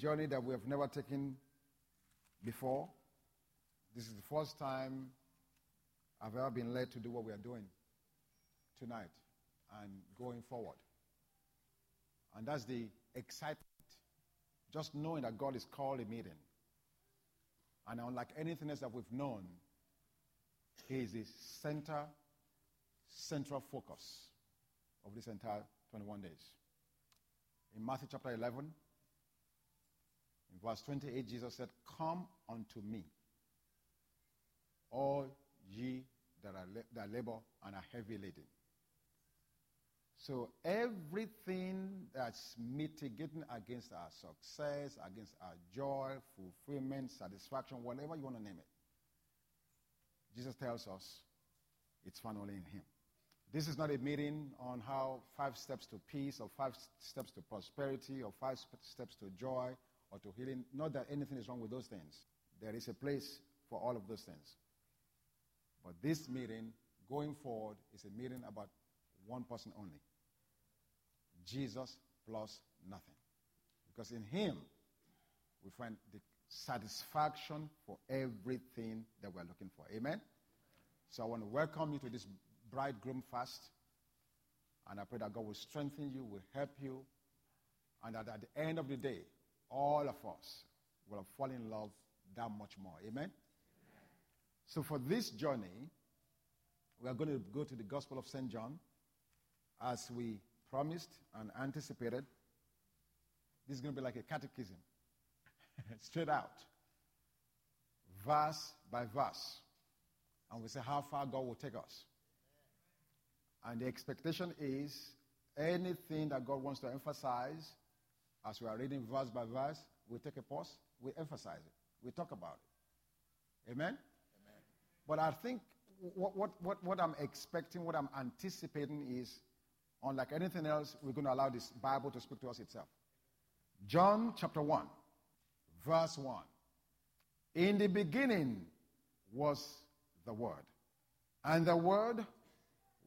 journey that we have never taken before. This is the first time I've ever been led to do what we are doing tonight and going forward. And that's the excitement. Just knowing that God is called a meeting. And unlike anything else that we've known, He is the center, central focus of this entire 21 days. In Matthew chapter 11, in verse 28, Jesus said, Come unto me, all ye that, are that labor and are heavy laden. So everything that's mitigating against our success, against our joy, fulfillment, satisfaction, whatever you want to name it, Jesus tells us it's found only in Him. This is not a meeting on how five steps to peace or five steps to prosperity or five steps to joy or to healing. Not that anything is wrong with those things. There is a place for all of those things. But this meeting, going forward, is a meeting about one person only Jesus plus nothing. Because in Him, we find the satisfaction for everything that we're looking for. Amen? So I want to welcome you to this bridegroom fast. And I pray that God will strengthen you, will help you, and that at the end of the day, all of us will fall in love that much more. Amen? Amen? So for this journey, we are going to go to the Gospel of St. John as we promised and anticipated. This is going to be like a catechism, straight out, verse by verse. And we say how far God will take us. And the expectation is anything that God wants to emphasize, as we are reading verse by verse, we take a pause, we emphasize it, we talk about it. Amen? Amen. But I think what, what, what, what I'm expecting, what I'm anticipating is unlike anything else, we're going to allow this Bible to speak to us itself. John chapter 1, verse 1. In the beginning was the Word, and the Word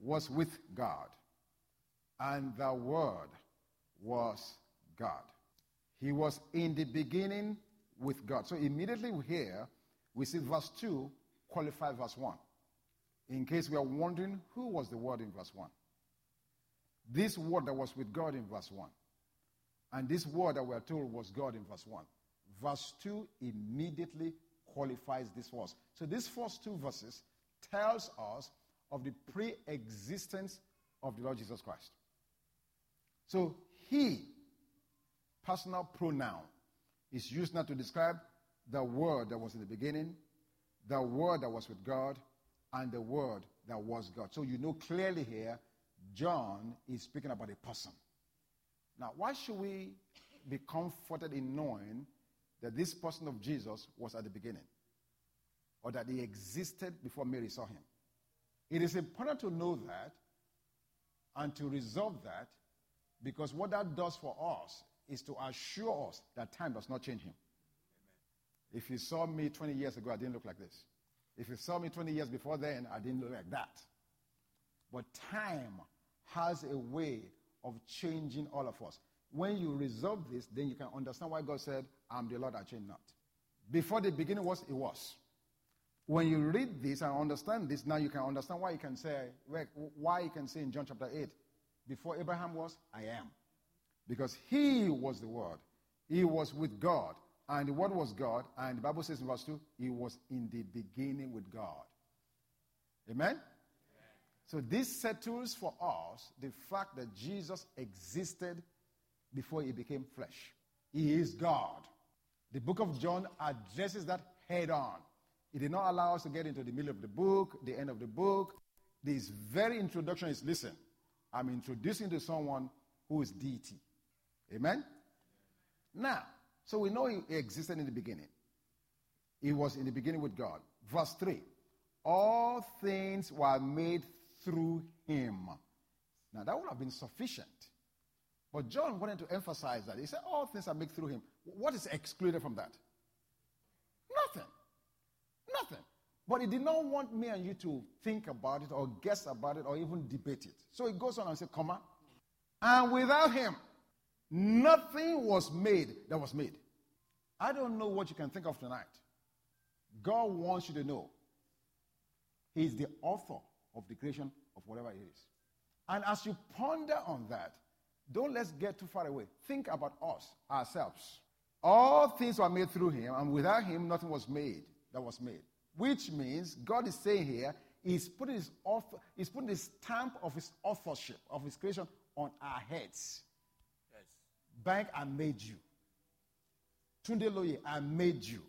was with God, and the Word was God. He was in the beginning with God. So immediately here, we see verse 2 qualify verse 1. In case we are wondering who was the Word in verse 1. This word that was with God in verse 1. And this word that we are told was God in verse 1. Verse 2 immediately qualifies this verse. So these first two verses tells us of the pre-existence of the Lord Jesus Christ. So he, personal pronoun, is used now to describe the word that was in the beginning, the word that was with God, and the word that was God. So you know clearly here John is speaking about a person. Now, why should we be comforted in knowing that this person of Jesus was at the beginning? Or that he existed before Mary saw him? It is important to know that and to resolve that because what that does for us is to assure us that time does not change him. Amen. If you saw me 20 years ago, I didn't look like this. If you saw me 20 years before then, I didn't look like that. But time has a way of changing all of us. When you resolve this, then you can understand why God said, I'm the Lord, I change not. Before the beginning was, it was. When you read this and understand this, now you can understand why you can say, why you can say in John chapter 8, before Abraham was, I am. Because he was the Word. He was with God. And the Word was God. And the Bible says in verse 2, he was in the beginning with God. Amen? So this settles for us the fact that Jesus existed before he became flesh. He is God. The book of John addresses that head on. It did not allow us to get into the middle of the book, the end of the book. This very introduction is listen, I'm introducing to someone who is deity. Amen? Now, so we know he existed in the beginning. He was in the beginning with God. Verse 3 All things were made through him. Now, that would have been sufficient. But John wanted to emphasize that. He said, All things are made through him. What is excluded from that? Nothing. Nothing. But he did not want me and you to think about it or guess about it or even debate it. So he goes on and says, Comma. And without him, nothing was made that was made. I don't know what you can think of tonight. God wants you to know He's the author of the creation of whatever it is. And as you ponder on that, don't let's get too far away. Think about us, ourselves. All things were made through him, and without him, nothing was made that was made. Which means God is saying here, He's putting his author, He's putting the stamp of his authorship, of his creation on our heads. Bank, I made you. Tunde Loye, I made you.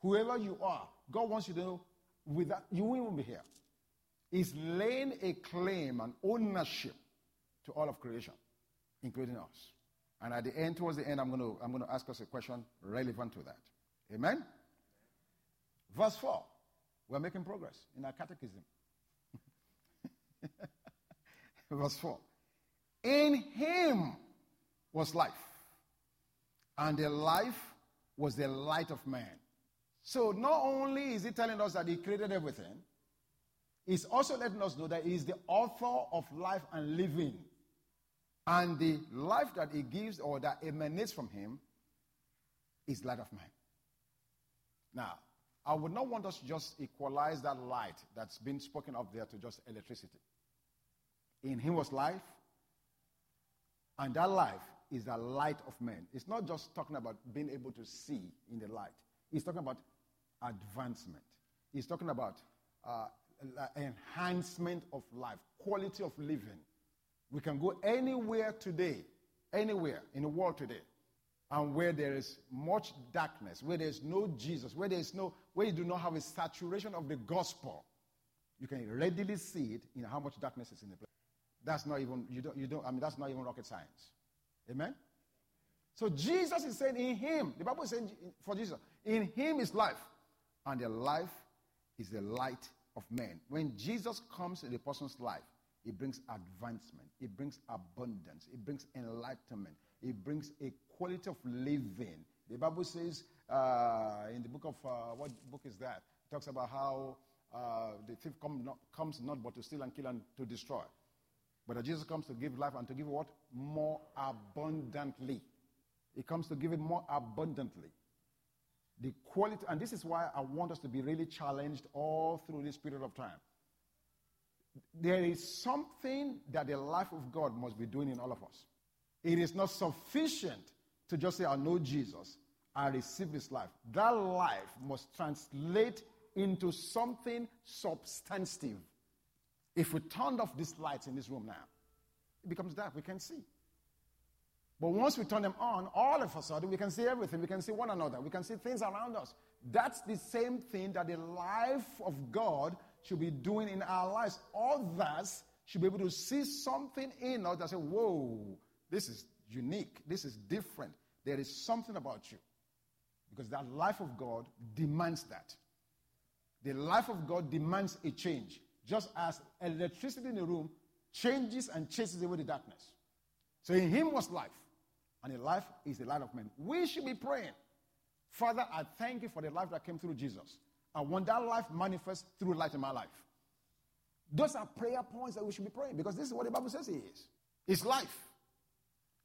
Whoever you are, God wants you to know without you won't be here. He's laying a claim and ownership to all of creation, including us. And at the end, towards the end, I'm to, I'm to ask us a question relevant to that. Amen? Verse 4. We're making progress in our catechism. Verse 4. In him was life, and the life was the light of man. So not only is he telling us that he created everything, he's also letting us know that he is the author of life and living. And the life that he gives or that emanates from him is light of man. Now, I would not want us to just equalize that light that's been spoken of there to just electricity. In him was life, and that life is the light of men. It's not just talking about being able to see in the light, it's talking about advancement. He's talking about uh, enhancement of life, quality of living. We can go anywhere today, anywhere in the world today, and where there is much darkness, where there is no Jesus, where there is no, where you do not have a saturation of the gospel, you can readily see it in how much darkness is in the place. That's not even, you don't, you don't, I mean, that's not even rocket science. Amen? So Jesus is saying in him, the Bible is saying for Jesus, in him is life, and the life is the light of men. When Jesus comes in a person's life, it brings advancement, it brings abundance, it brings enlightenment, it brings a quality of living. The Bible says uh, in the book of, uh, what book is that? It talks about how uh, the thief come not, comes not but to steal and kill and to destroy. But that Jesus comes to give life and to give what? More abundantly. He comes to give it more abundantly. The quality, and this is why I want us to be really challenged all through this period of time. There is something that the life of God must be doing in all of us. It is not sufficient to just say, I know Jesus, I receive this life. That life must translate into something substantive. If we turned off these lights in this room now, it becomes dark. We can't see. But once we turn them on, all of a sudden we can see everything. We can see one another. We can see things around us. That's the same thing that the life of God should be doing in our lives. Us should be able to see something in us that say, whoa, this is unique. This is different. There is something about you. Because that life of God demands that. The life of God demands a change. Just as electricity in the room changes and chases away the darkness. So in him was life. And the life is the light of men. We should be praying. Father, I thank you for the life that came through Jesus. I want that life manifest through light in my life. Those are prayer points that we should be praying because this is what the Bible says He is. It's life.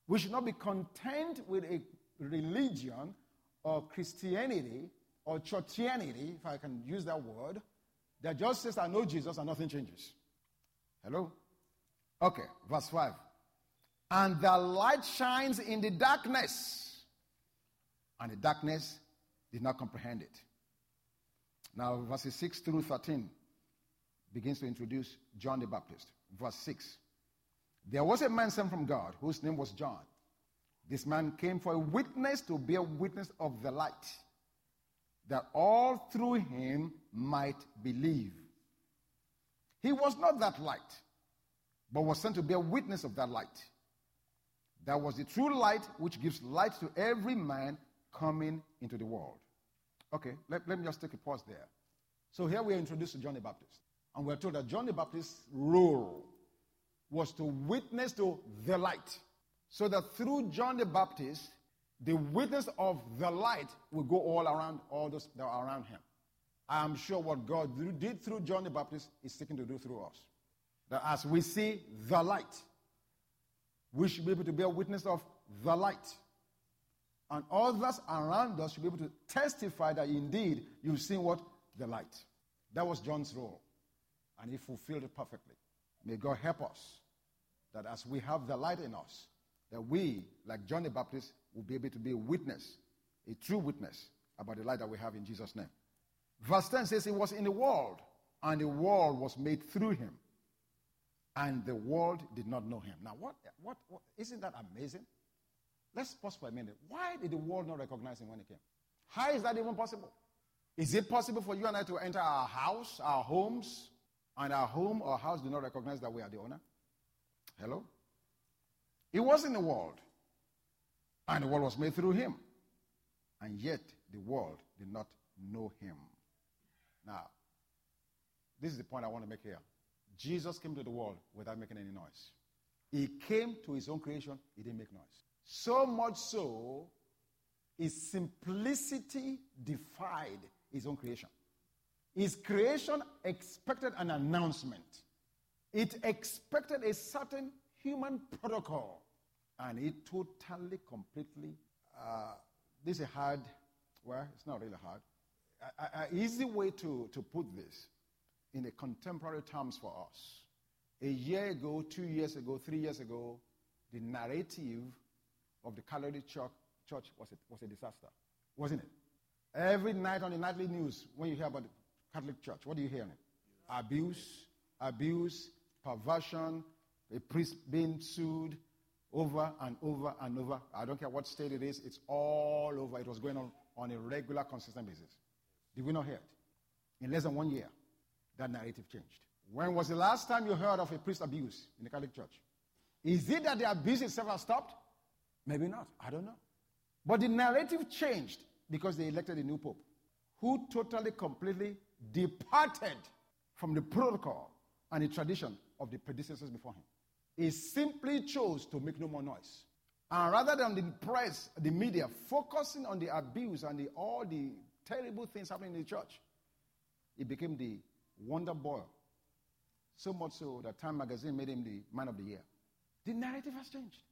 We should not be content with a religion or Christianity or churchianity, if I can use that word, that just says, I know Jesus and nothing changes. Hello? Okay, verse 5. And the light shines in the darkness, and the darkness did not comprehend it. Now, verses 6 through 13 begins to introduce John the Baptist. Verse 6 There was a man sent from God whose name was John. This man came for a witness to bear witness of the light, that all through him might believe. He was not that light, but was sent to bear witness of that light. That was the true light which gives light to every man coming into the world. Okay, let, let me just take a pause there. So here we are introduced to John the Baptist. And we're told that John the Baptist's role was to witness to the light. So that through John the Baptist, the witness of the light will go all around all those that are around him. I am sure what God did through John the Baptist is seeking to do through us. That as we see the light, we should be able to bear witness of the light. And others around us should be able to testify that indeed you've seen what? The light. That was John's role. And he fulfilled it perfectly. May God help us that as we have the light in us, that we, like John the Baptist, will be able to be a witness, a true witness about the light that we have in Jesus' name. Verse 10 says, He was in the world, and the world was made through him. And the world did not know him. Now, what, what, what isn't that amazing? Let's pause for a minute. Why did the world not recognize him when he came? How is that even possible? Is it possible for you and I to enter our house, our homes, and our home or house do not recognize that we are the owner? Hello? He was in the world, and the world was made through him. And yet, the world did not know him. Now, this is the point I want to make here. Jesus came to the world without making any noise. He came to his own creation, he didn't make noise. So much so, his simplicity defied his own creation. His creation expected an announcement, it expected a certain human protocol. And it totally, completely, uh, this is hard, well, it's not really hard. An easy way to, to put this in the contemporary terms for us. A year ago, two years ago, three years ago, the narrative of the Catholic church, church was, a, was a disaster, wasn't it? Every night on the nightly news, when you hear about the Catholic Church, what do you hear? Abuse, abuse, perversion, a priest being sued over and over and over. I don't care what state it is, it's all over. It was going on on a regular, consistent basis. Did we not hear it? In less than one year, that narrative changed. When was the last time you heard of a priest abuse in the Catholic Church? Is it that the abuse itself has stopped? Maybe not. I don't know. But the narrative changed because they elected a new pope who totally, completely departed from the protocol and the tradition of the predecessors before him. He simply chose to make no more noise. And rather than the press, the media, focusing on the abuse and the, all the terrible things happening in the church, he became the wonder boy. So much so that Time magazine made him the man of the year. The narrative has changed.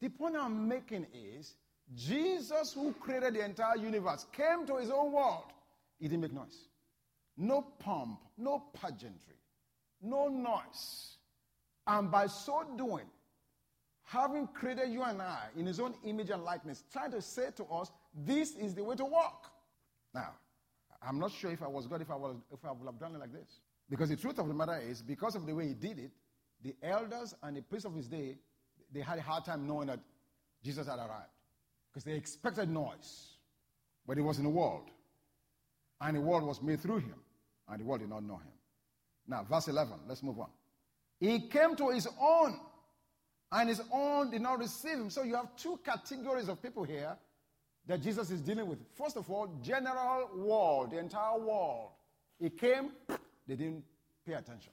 The point I'm making is Jesus, who created the entire universe, came to his own world. He didn't make noise. No pomp, no pageantry, no noise. And by so doing, having created you and I in his own image and likeness, trying to say to us, this is the way to walk. Now, I'm not sure if I was God if I, was, if I would have done it like this. Because the truth of the matter is, because of the way he did it, the elders and the priests of his day, they had a hard time knowing that Jesus had arrived. Because they expected noise. But he was in the world. And the world was made through him. And the world did not know him. Now, verse 11, let's move on. He came to his own, and his own did not receive him. So you have two categories of people here that Jesus is dealing with. First of all, general world, the entire world. He came, they didn't pay attention.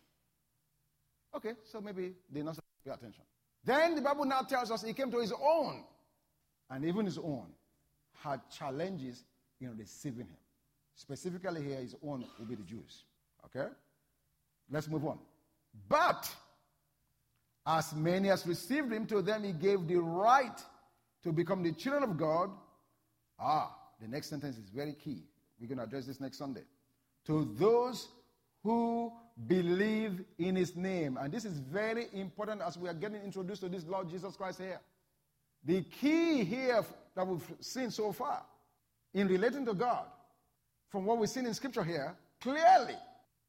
Okay, so maybe they not pay attention. Then the Bible now tells us he came to his own, and even his own had challenges in receiving him. Specifically, here, his own will be the Jews. Okay? Let's move on. But as many as received him, to them he gave the right to become the children of God. Ah, the next sentence is very key. We're going to address this next Sunday. To those who believe in his name. And this is very important as we are getting introduced to this Lord Jesus Christ here. The key here that we've seen so far in relating to God, from what we've seen in Scripture here, clearly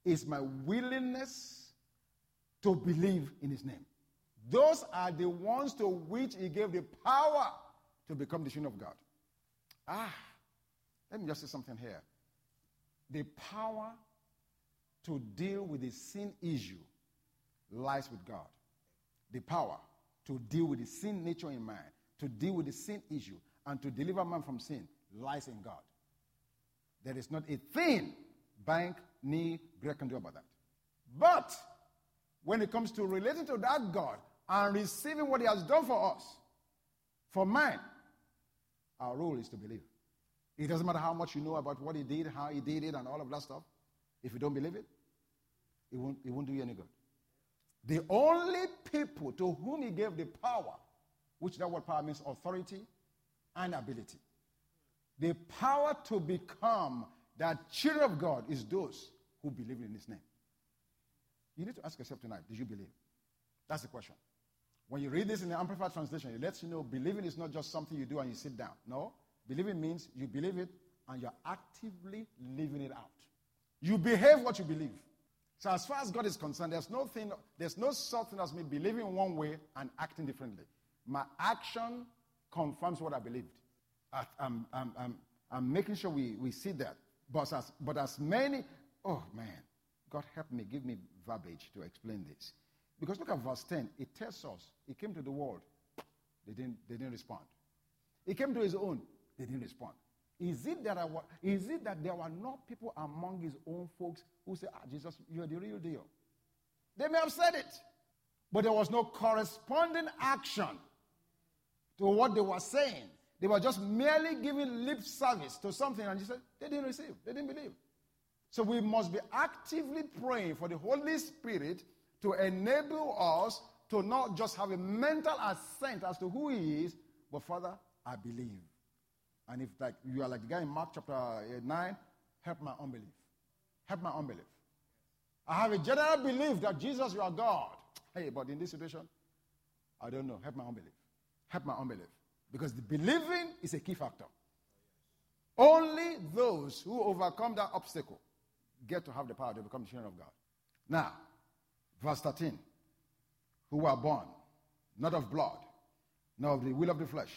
is my willingness to believe in his name. Those are the ones to which he gave the power to become the children of God. Ah, let me just say something here. The power to deal with the sin issue lies with God. The power to deal with the sin nature in man, to deal with the sin issue, and to deliver man from sin lies in God. There is not a thing bank, knee, Greg can do about that. But when it comes to relating to that God and receiving what He has done for us, for man, our role is to believe. It doesn't matter how much you know about what He did, how He did it, and all of that stuff. If you don't believe it, it won't, it won't do you any good. The only people to whom he gave the power, which that word power means authority, and ability. The power to become that children of God is those who believe in his name. You need to ask yourself tonight, did you believe? That's the question. When you read this in the Amplified Translation, it lets you know believing is not just something you do and you sit down. No. Believing means you believe it and you're actively living it out. You behave what you believe. So as far as God is concerned, there's no thing, there's no such thing as me believing one way and acting differently. My action confirms what I believed. I, am I'm, I'm, I'm making sure we, we see that. But as, but as many, oh man, God help me, give me verbiage to explain this. Because look at verse 10. It tells us he came to the world. They didn't, they didn't respond. He came to his own. They didn't respond. Is it, that I, is it that there were not people among his own folks who said, Ah, Jesus, you're the real deal? They may have said it, but there was no corresponding action to what they were saying. They were just merely giving lip service to something, and they didn't receive, they didn't believe. So we must be actively praying for the Holy Spirit to enable us to not just have a mental assent as to who He is, but Father, I believe. And if like you are like the guy in Mark chapter uh, 9, help my unbelief. Help my unbelief. I have a general belief that Jesus, you are God. Hey, but in this situation, I don't know. Help my unbelief. Help my unbelief. Because the believing is a key factor. Only those who overcome that obstacle get to have the power to become children of God. Now, verse 13. Who are born, not of blood, nor of the will of the flesh,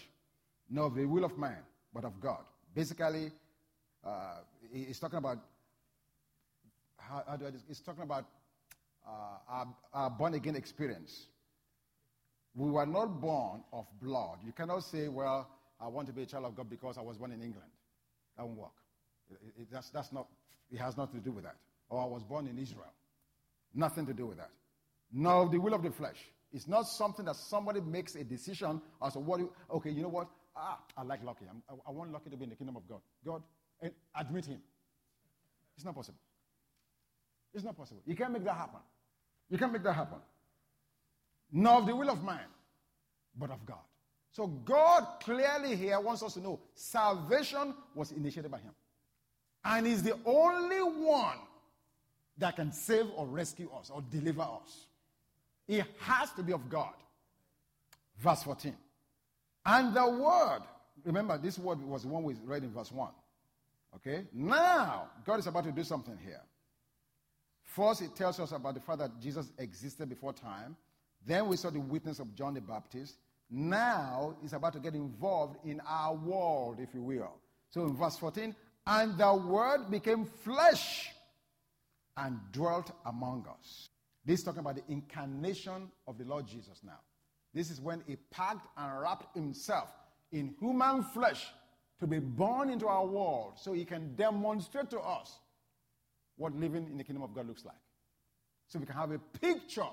nor of the will of man, but of God. Basically, uh, he's talking about how, how do I, he's talking about uh, our, our born again experience. We were not born of blood. You cannot say, well, I want to be a child of God because I was born in England. That won't work. It, it, that's, that's not, it has nothing to do with that. Or I was born in Israel. Nothing to do with that. No, the will of the flesh. It's not something that somebody makes a decision as to what, okay, you know what? ah, I like Lucky. I, I want Lucky to be in the kingdom of God. God, admit him. It's not possible. It's not possible. You can't make that happen. You can't make that happen. Not of the will of man, but of God. So God clearly here wants us to know salvation was initiated by him. And he's the only one that can save or rescue us or deliver us. It has to be of God. Verse 14. And the word, remember, this word was the one we read in verse 1. Okay? Now, God is about to do something here. First, it tells us about the fact that Jesus existed before time. Then we saw the witness of John the Baptist. Now, he's about to get involved in our world, if you will. So in verse 14, and the word became flesh and dwelt among us. This is talking about the incarnation of the Lord Jesus now. This is when he packed and wrapped himself in human flesh to be born into our world so he can demonstrate to us what living in the kingdom of God looks like. So we can have a picture,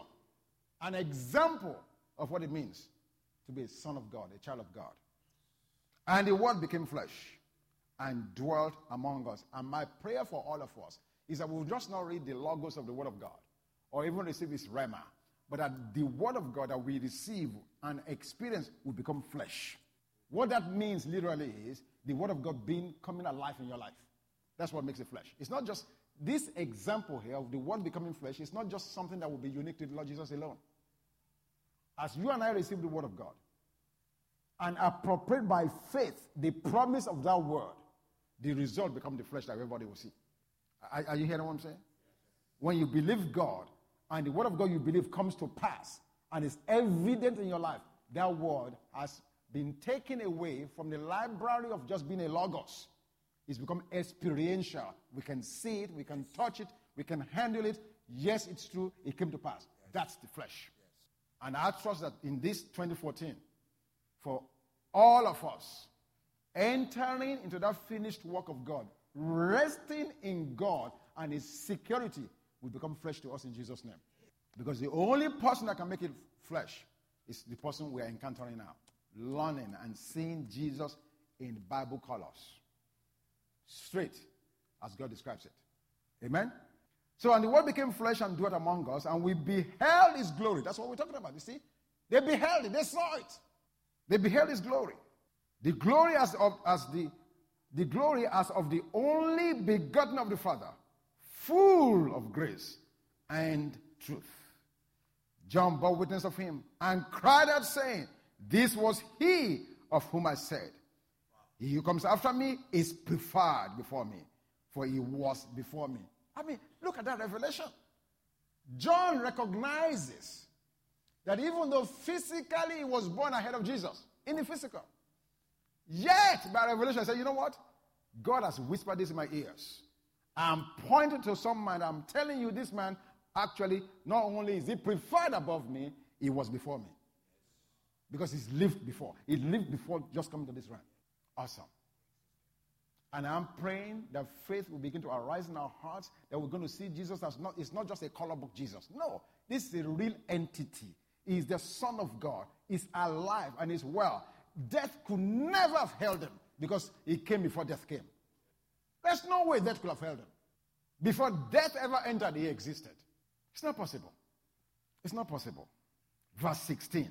an example of what it means to be a son of God, a child of God. And the word became flesh and dwelt among us. And my prayer for all of us is that we'll just not read the logos of the word of God or even receive this rhema but that the word of God that we receive and experience will become flesh. What that means literally is the word of God being coming alive in your life. That's what makes it flesh. It's not just this example here of the word becoming flesh, it's not just something that will be unique to the Lord Jesus alone. As you and I receive the word of God and appropriate by faith the promise of that word, the result becomes the flesh that everybody will see. Are, are you hearing what I'm saying? When you believe God and the word of God you believe comes to pass and is evident in your life, that word has been taken away from the library of just being a logos. It's become experiential. We can see it, we can touch it, we can handle it. Yes, it's true, it came to pass. That's the flesh. And I trust that in this 2014, for all of us, entering into that finished work of God, resting in God and His security will become flesh to us in Jesus' name. Because the only person that can make it flesh is the person we are encountering now. Learning and seeing Jesus in Bible colors. Straight, as God describes it. Amen? So, and the word became flesh and dwelt among us, and we beheld his glory. That's what we're talking about, you see? They beheld it, they saw it. They beheld his glory. The glory as of as the the glory as of the only begotten of the Father, full of grace and truth. John bore witness of him and cried out, saying, This was he of whom I said, He who comes after me is preferred before me, for he was before me. I mean, look at that revelation. John recognizes that even though physically he was born ahead of Jesus, in the physical, yet by revelation, I said, You know what? God has whispered this in my ears. I'm pointing to some man. I'm telling you, this man actually, not only is he preferred above me, he was before me. Because he's lived before. He lived before just coming to this realm. Awesome. And I'm praying that faith will begin to arise in our hearts, that we're going to see Jesus as not, it's not just a color book Jesus. No, this is a real entity. He's the Son of God. He's alive and he's well. Death could never have held him because he came before death came. There's no way death could have held him. Before death ever entered, he existed. It's not possible. It's not possible. Verse 16.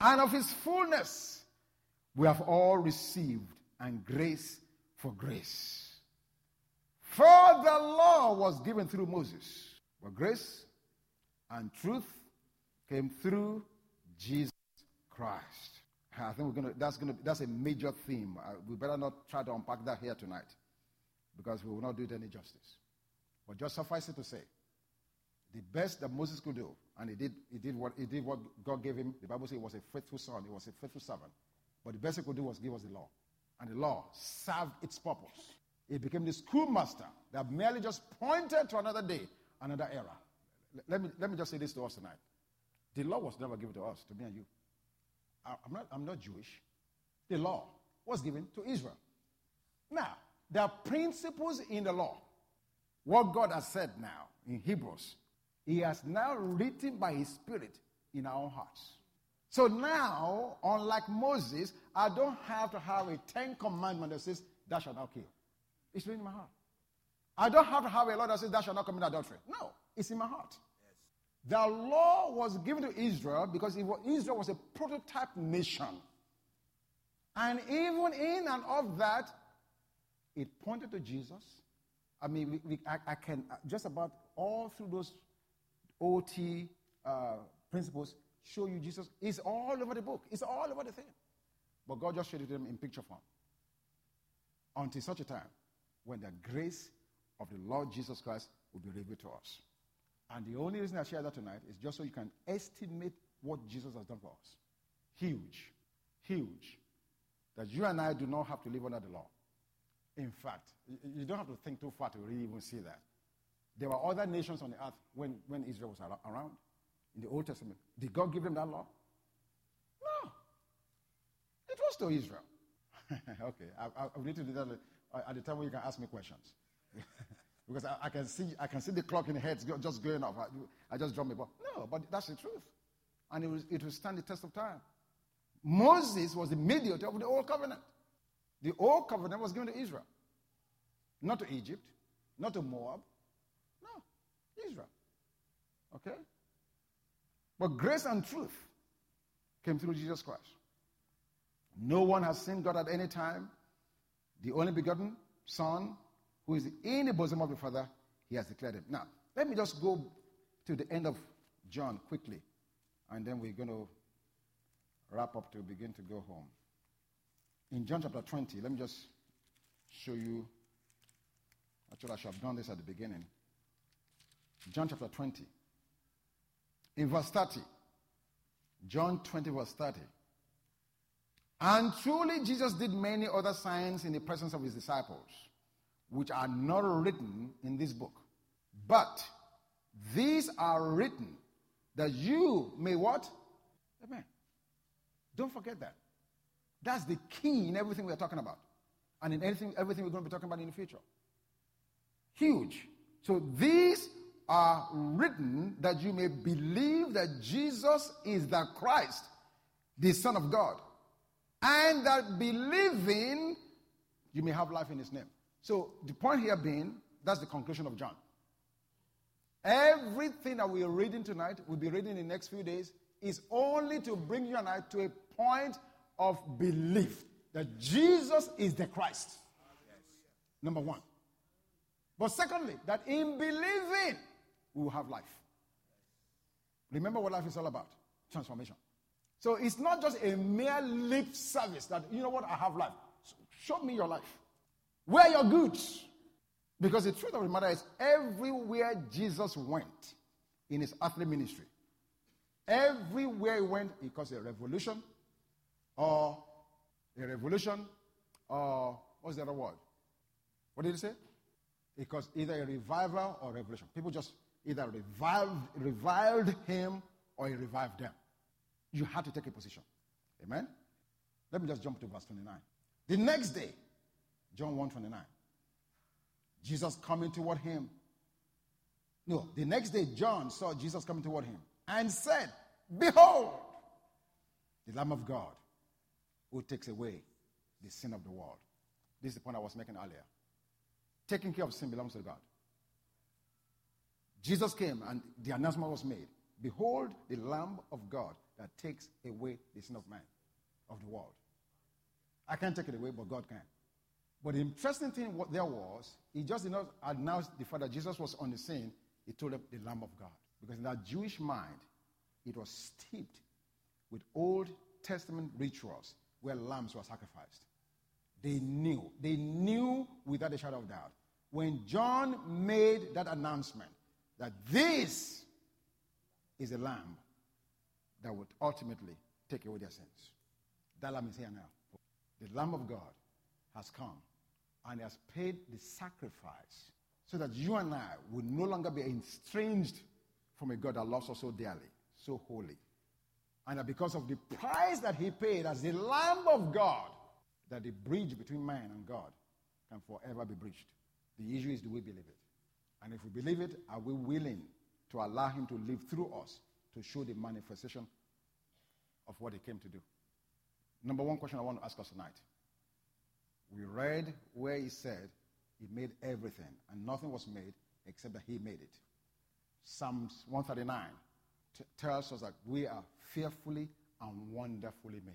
And of his fullness we have all received, and grace for grace. For the law was given through Moses, but grace and truth came through Jesus Christ. I think we're gonna, that's, gonna, that's a major theme. Uh, we better not try to unpack that here tonight because we will not do it any justice. But just suffice it to say, the best that Moses could do, and he did, he did, what, he did what God gave him. The Bible says he was a faithful son, he was a faithful servant. But the best he could do was give us the law. And the law served its purpose. It became the schoolmaster that merely just pointed to another day, another era. Let me, let me just say this to us tonight. The law was never given to us, to me and you. I'm not, I'm not Jewish. The law was given to Israel. Now, there are principles in the law. What God has said now in Hebrews, He has now written by His Spirit in our hearts. So now, unlike Moses, I don't have to have a Ten Commandment that says, Thou shalt not kill. It's written in my heart. I don't have to have a law that says, Thou shalt not commit adultery. No, it's in my heart. The law was given to Israel because Israel was a prototype nation. And even in and of that, it pointed to Jesus. I mean, we, we, I, I, can just about all through those OT uh, principles show you Jesus. It's all over the book, it's all over the thing. But God just showed it to them in picture form. Until such a time when the grace of the Lord Jesus Christ will be revealed to us. And the only reason I share that tonight is just so you can estimate what Jesus has done for us. Huge. Huge. That you and I do not have to live under the law. In fact, you don't have to think too far to really even see that. There were other nations on the earth when, when Israel was around in the Old Testament. Did God give them that law? No. It was to Israel. okay, I, I, I, need to do that at the time when you can ask me questions. Because I, I, can see I can see the clock in the head just going off. I, I just drop my ball. No, but that's the truth. And it will, it will stand the test of time. Moses was the mediator of the old covenant. The old covenant was given to Israel. Not to Egypt, not to Moab. No, Israel. Okay? But grace and truth came through Jesus Christ. No one has seen God at any time. The only begotten Son who is in the bosom of the Father, he has declared him. Now, let me just go to the end of John quickly, and then we're going to wrap up to begin to go home. In John chapter 20, let me just show you. Actually, I should have done this at the beginning. John chapter 20. In verse 30. John 20, verse 30. And truly, Jesus did many other signs in the presence of his disciples which are not written in this book. But these are written that you may what? Amen. Don't forget that. That's the key in everything we're talking about. And in anything, everything we're going to be talking about in the future. Huge. So these are written that you may believe that Jesus is the Christ, the Son of God. And that believing you may have life in his name. So the point here being, that's the conclusion of John. Everything that we are reading tonight, we'll be reading in the next few days, is only to bring you and I to a point of belief that Jesus is the Christ. Number one. But secondly, that in believing, we will have life. Remember what life is all about transformation. So it's not just a mere lip service that, you know what, I have life. Show me your life. Where your goods? Because the truth of the matter is, everywhere Jesus went in his earthly ministry, everywhere he went, he caused a revolution, or a revolution, or what's the other word? What did he say? It caused either a revival or a revolution. People just either reviled, reviled him or he revived them. You had to take a position. Amen? Let me just jump to verse 29. The next day, John 1 29. Jesus coming toward him. No, the next day, John saw Jesus coming toward him and said, Behold, the Lamb of God who takes away the sin of the world. This is the point I was making earlier. Taking care of sin belongs to God. Jesus came and the announcement was made Behold, the Lamb of God that takes away the sin of man, of the world. I can't take it away, but God can. But the interesting thing what there was, he just did not announce the fact that Jesus was on the scene. He told them the Lamb of God. Because in that Jewish mind, it was steeped with Old Testament rituals where lambs were sacrificed. They knew. They knew without a shadow of doubt. When John made that announcement that this is a lamb that would ultimately take away their sins. That lamb is here now. The Lamb of God has come and has paid the sacrifice so that you and I will no longer be estranged from a God that loves us so dearly, so holy. And that because of the price that he paid as the Lamb of God, that the bridge between man and God can forever be breached. The issue is do we believe it? And if we believe it, are we willing to allow him to live through us to show the manifestation of what he came to do? Number one question I want to ask us tonight. We read where he said he made everything, and nothing was made except that he made it. Psalms 139 t- tells us that we are fearfully and wonderfully made.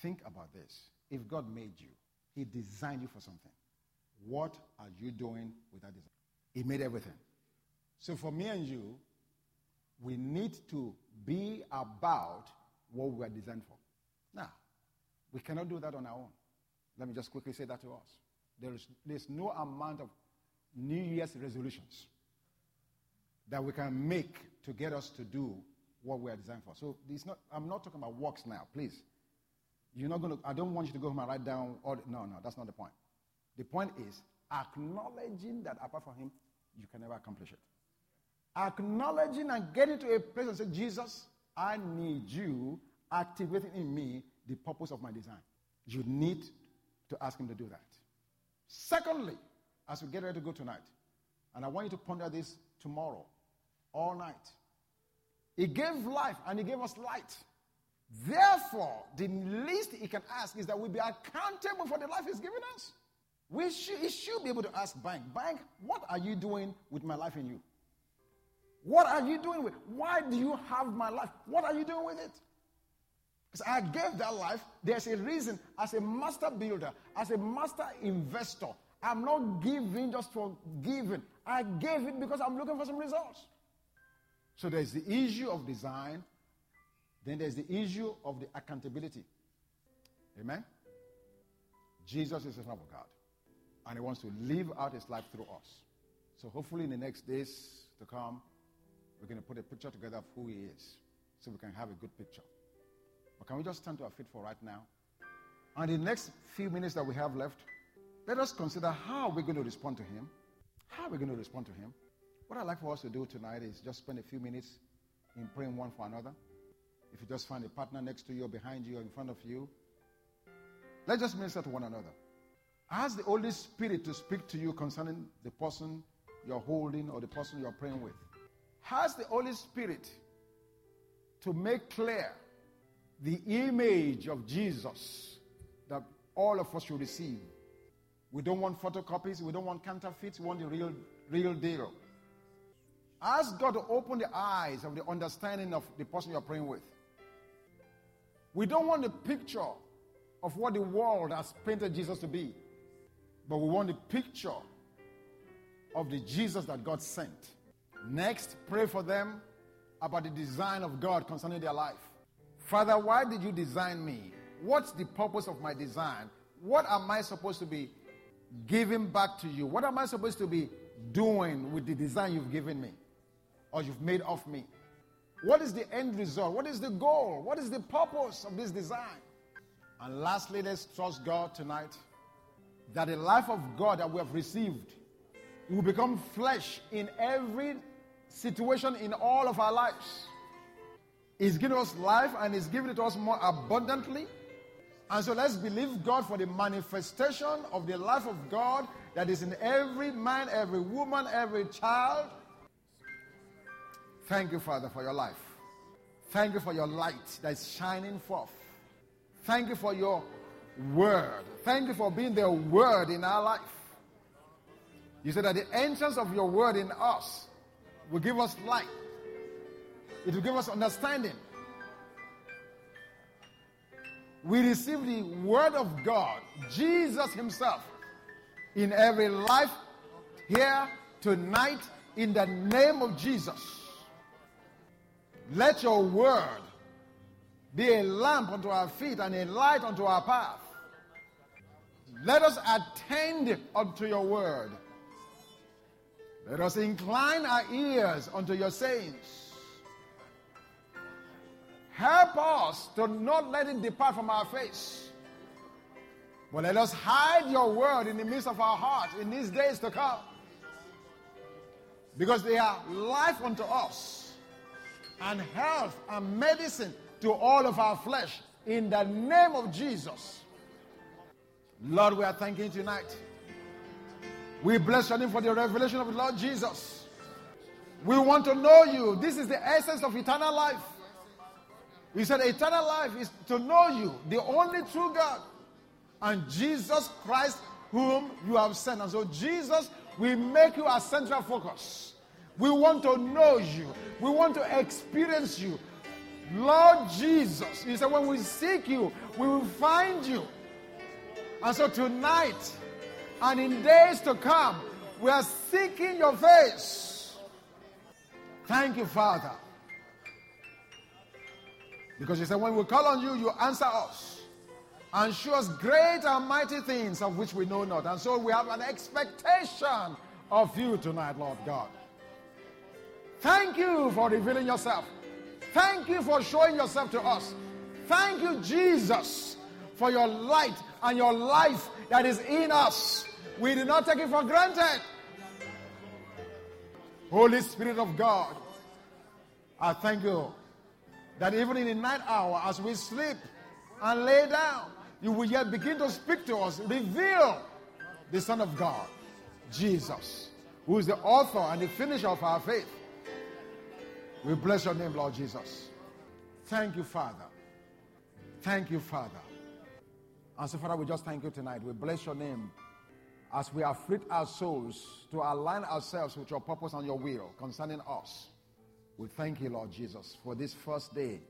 Think about this. If God made you, he designed you for something. What are you doing with that design? He made everything. So for me and you, we need to be about what we are designed for. Now, we cannot do that on our own. Let me just quickly say that to us. There is there's no amount of New Year's resolutions that we can make to get us to do what we are designed for. So it's not, I'm not talking about works now, please. You're not going to, I don't want you to go home and write down all, the, no, no, that's not the point. The point is acknowledging that apart from Him, you can never accomplish it. Acknowledging and getting to a place and say, Jesus, I need you activating in me the purpose of my design. You need to ask Him to do that. Secondly, as we get ready to go tonight, and I want you to ponder this tomorrow, all night. He gave life and He gave us light. Therefore, the least He can ask is that we be accountable for the life He's given us. We should, he should be able to ask bank, bank, what are you doing with my life in you? What are you doing with? Why do you have my life? What are you doing with it? Because I gave that life. There's a reason. As a master builder, as a master investor, I'm not giving just for giving. I gave it because I'm looking for some results. So there's the issue of design. Then there's the issue of the accountability. Amen? Jesus is the Son of God. And he wants to live out his life through us. So hopefully in the next days to come, we're going to put a picture together of who he is so we can have a good picture. But can we just stand to our feet for right now? And the next few minutes that we have left, let us consider how we're going to respond to him. How we're going to respond to him. What I'd like for us to do tonight is just spend a few minutes in praying one for another. If you just find a partner next to you or behind you or in front of you, let's just minister to one another. Ask the Holy Spirit to speak to you concerning the person you're holding or the person you're praying with. Ask the Holy Spirit to make clear the image of Jesus that all of us should receive. We don't want photocopies, we don't want counterfeits, we want the real, real deal. Ask God to open the eyes of the understanding of the person you're praying with. We don't want a picture of what the world has painted Jesus to be. But we want a picture of the Jesus that God sent. Next, pray for them about the design of God concerning their life. Father, why did you design me? What's the purpose of my design? What am I supposed to be giving back to you? What am I supposed to be doing with the design you've given me or you've made of me? What is the end result? What is the goal? What is the purpose of this design? And lastly, let's trust God tonight that the life of God that we have received will become flesh in every situation in all of our lives. He's given us life and He's given it to us more abundantly. And so let's believe God for the manifestation of the life of God that is in every man, every woman, every child. Thank you, Father, for your life. Thank you for your light that is shining forth. Thank you for your word. Thank you for being the word in our life. You said that the entrance of your word in us will give us light, it will give us understanding. We receive the word of God, Jesus Himself, in every life here tonight in the name of Jesus. Let your word be a lamp unto our feet and a light unto our path. Let us attend unto your word. Let us incline our ears unto your sayings. Help us to not let it depart from our face. But let us hide your word in the midst of our hearts in these days to come. Because they are life unto us and health and medicine to all of our flesh in the name of Jesus. Lord, we are thanking you tonight. We bless your name for the revelation of the Lord Jesus. We want to know you. This is the essence of eternal life. He said, Eternal life is to know you, the only true God, and Jesus Christ, whom you have sent. And so, Jesus, we make you our central focus. We want to know you, we want to experience you. Lord Jesus, He said, when we seek you, we will find you. And so, tonight, and in days to come, we are seeking your face. Thank you, Father. Because you said, when we call on you, you answer us and show us great and mighty things of which we know not. And so we have an expectation of you tonight, Lord God. Thank you for revealing yourself. Thank you for showing yourself to us. Thank you, Jesus, for your light and your life that is in us. We do not take it for granted. Holy Spirit of God, I thank you that even in the night hour, as we sleep and lay down, you will yet begin to speak to us, reveal the Son of God, Jesus, who is the author and the finisher of our faith. We bless your name, Lord Jesus. Thank you, Father. Thank you, Father. And so, Father, we just thank you tonight. We bless your name as we afflict our souls to align ourselves with your purpose and your will concerning us. We thank you, Lord Jesus, for this first day.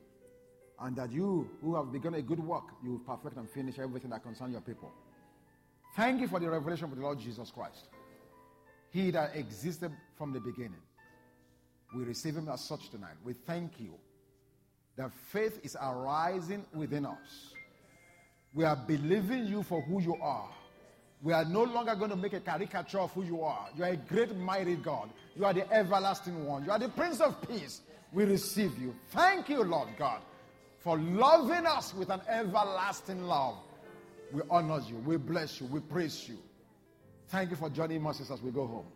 And that you, who have begun a good work, you will perfect and finish everything that concerns your people. Thank you for the revelation of the Lord Jesus Christ. He that existed from the beginning. We receive him as such tonight. We thank you that faith is arising within us. We are believing you for who you are. We are no longer going to make a caricature of who you are. You are a great, mighty God. You are the everlasting one. You are the Prince of Peace. We receive you. Thank you, Lord God, for loving us with an everlasting love. We honor you. We bless you. We praise you. Thank you for joining us as we go home.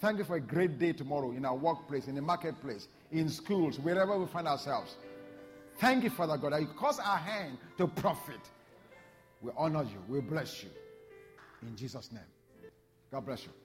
Thank you for a great day tomorrow in our workplace, in the marketplace, in schools, wherever we find ourselves. Thank you, Father God, that you cause our hand to profit. We honor you. We bless you. In Jesus' name. God bless you.